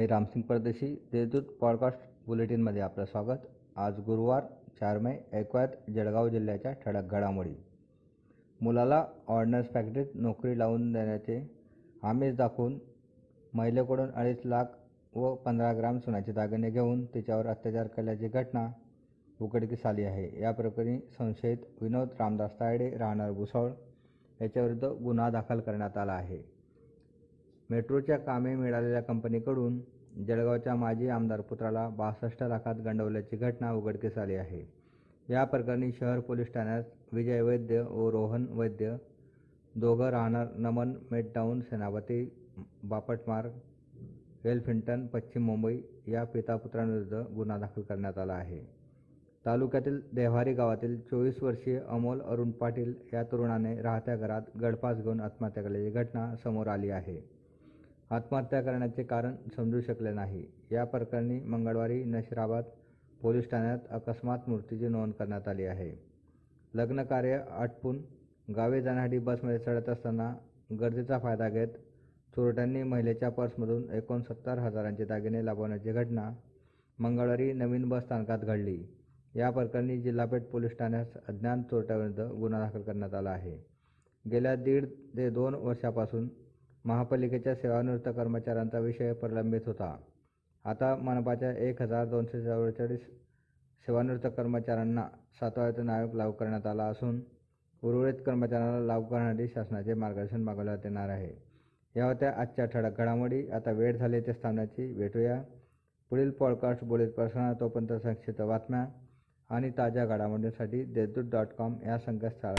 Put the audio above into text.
मी रामसिंग परदेशी देशदूत पॉडकास्ट बुलेटिनमध्ये आपलं स्वागत. आज गुरुवार चार मे ऐकूयात जळगाव जिल्ह्याच्या ठळक घडामोडी. मुलाला ऑर्डनन्स फॅक्टरीत नोकरी लावून देण्याचे आमिष दाखवून महिलेकडून अडीच लाख व पंधरा ग्राम सोन्याचे दागिने घेऊन तिच्यावर अत्याचार केल्याची घटना उघडकीस आली आहे. या प्रकरणी संशयित विनोद रामदास तायडे राहणार भुसळ याच्याविरुद्ध गुन्हा दाखल करण्यात आला आहे. मेट्रोच्या कामे मिळालेल्या कंपनीकडून जळगावच्या माजी आमदार पुत्राला बासष्ट लाखात गंडवल्याची घटना उघडकीस आली आहे. या प्रकरणी शहर पोलीस ठाण्यात विजय वैद्य व रोहन वैद्य दोघं राहणार नमन मेटडाऊन सेनापती बापटमार्ग वेलफिंटन पश्चिम मुंबई या पितापुत्रांविरुद्ध गुन्हा दाखल करण्यात आला आहे. तालुक्यातील देव्हारी गावातील चोवीस वर्षीय अमोल अरुण पाटील या तरुणाने राहत्या घरात गळफास घेऊन आत्महत्या केल्याची घटना समोर आली आहे. आत्महत्या करण्याचे कारण समजू शकले नाही. या प्रकरणी मंगळवारी नशिराबाद पोलीस ठाण्यात अकस्मात मृत्यूची नोंद करण्यात आली आहे. लग्न कार्य आटपून गावे जाण्यासाठी बसमध्ये चढत असताना गर्दीचा फायदा घेत चोरट्यांनी महिलेच्या पर्समधून एकोणसत्तर हजारांचे दागिने लाभवण्याची घटना मंगळवारी नवीन बस स्थानकात घडली. या प्रकरणी जिल्हापेठ पोलीस ठाण्यात अज्ञात चोरट्याविरुद्ध गुन्हा दाखल करण्यात आला आहे. गेल्या दीड ते दोन वर्षापासून महापालिकेच्या सेवानिवृत्त कर्मचाऱ्यांचा विषय प्रलंबित होता. आता मनपाच्या एक हजार दोनशे चव्वेचाळीस सेवानिवृत्त कर्मचाऱ्यांना सातवा वेतन आयोग लागू करण्यात आला असून उर्वरित कर्मचाऱ्यांना लागू करण्यासाठी शासनाचे मार्गदर्शन मागवण्यात येणार आहे. या होत्या आजच्या ठळक घडामोडी. आता वेळ झाली ते स्थानाची भेटूया पुढील पॉडकास्ट बोलीत प्रसारणा तोपर्यंत संक्षिप्त बातम्या आणि ताज्या घडामोडींसाठी देशदूत डॉट कॉम या संकेतस्थळात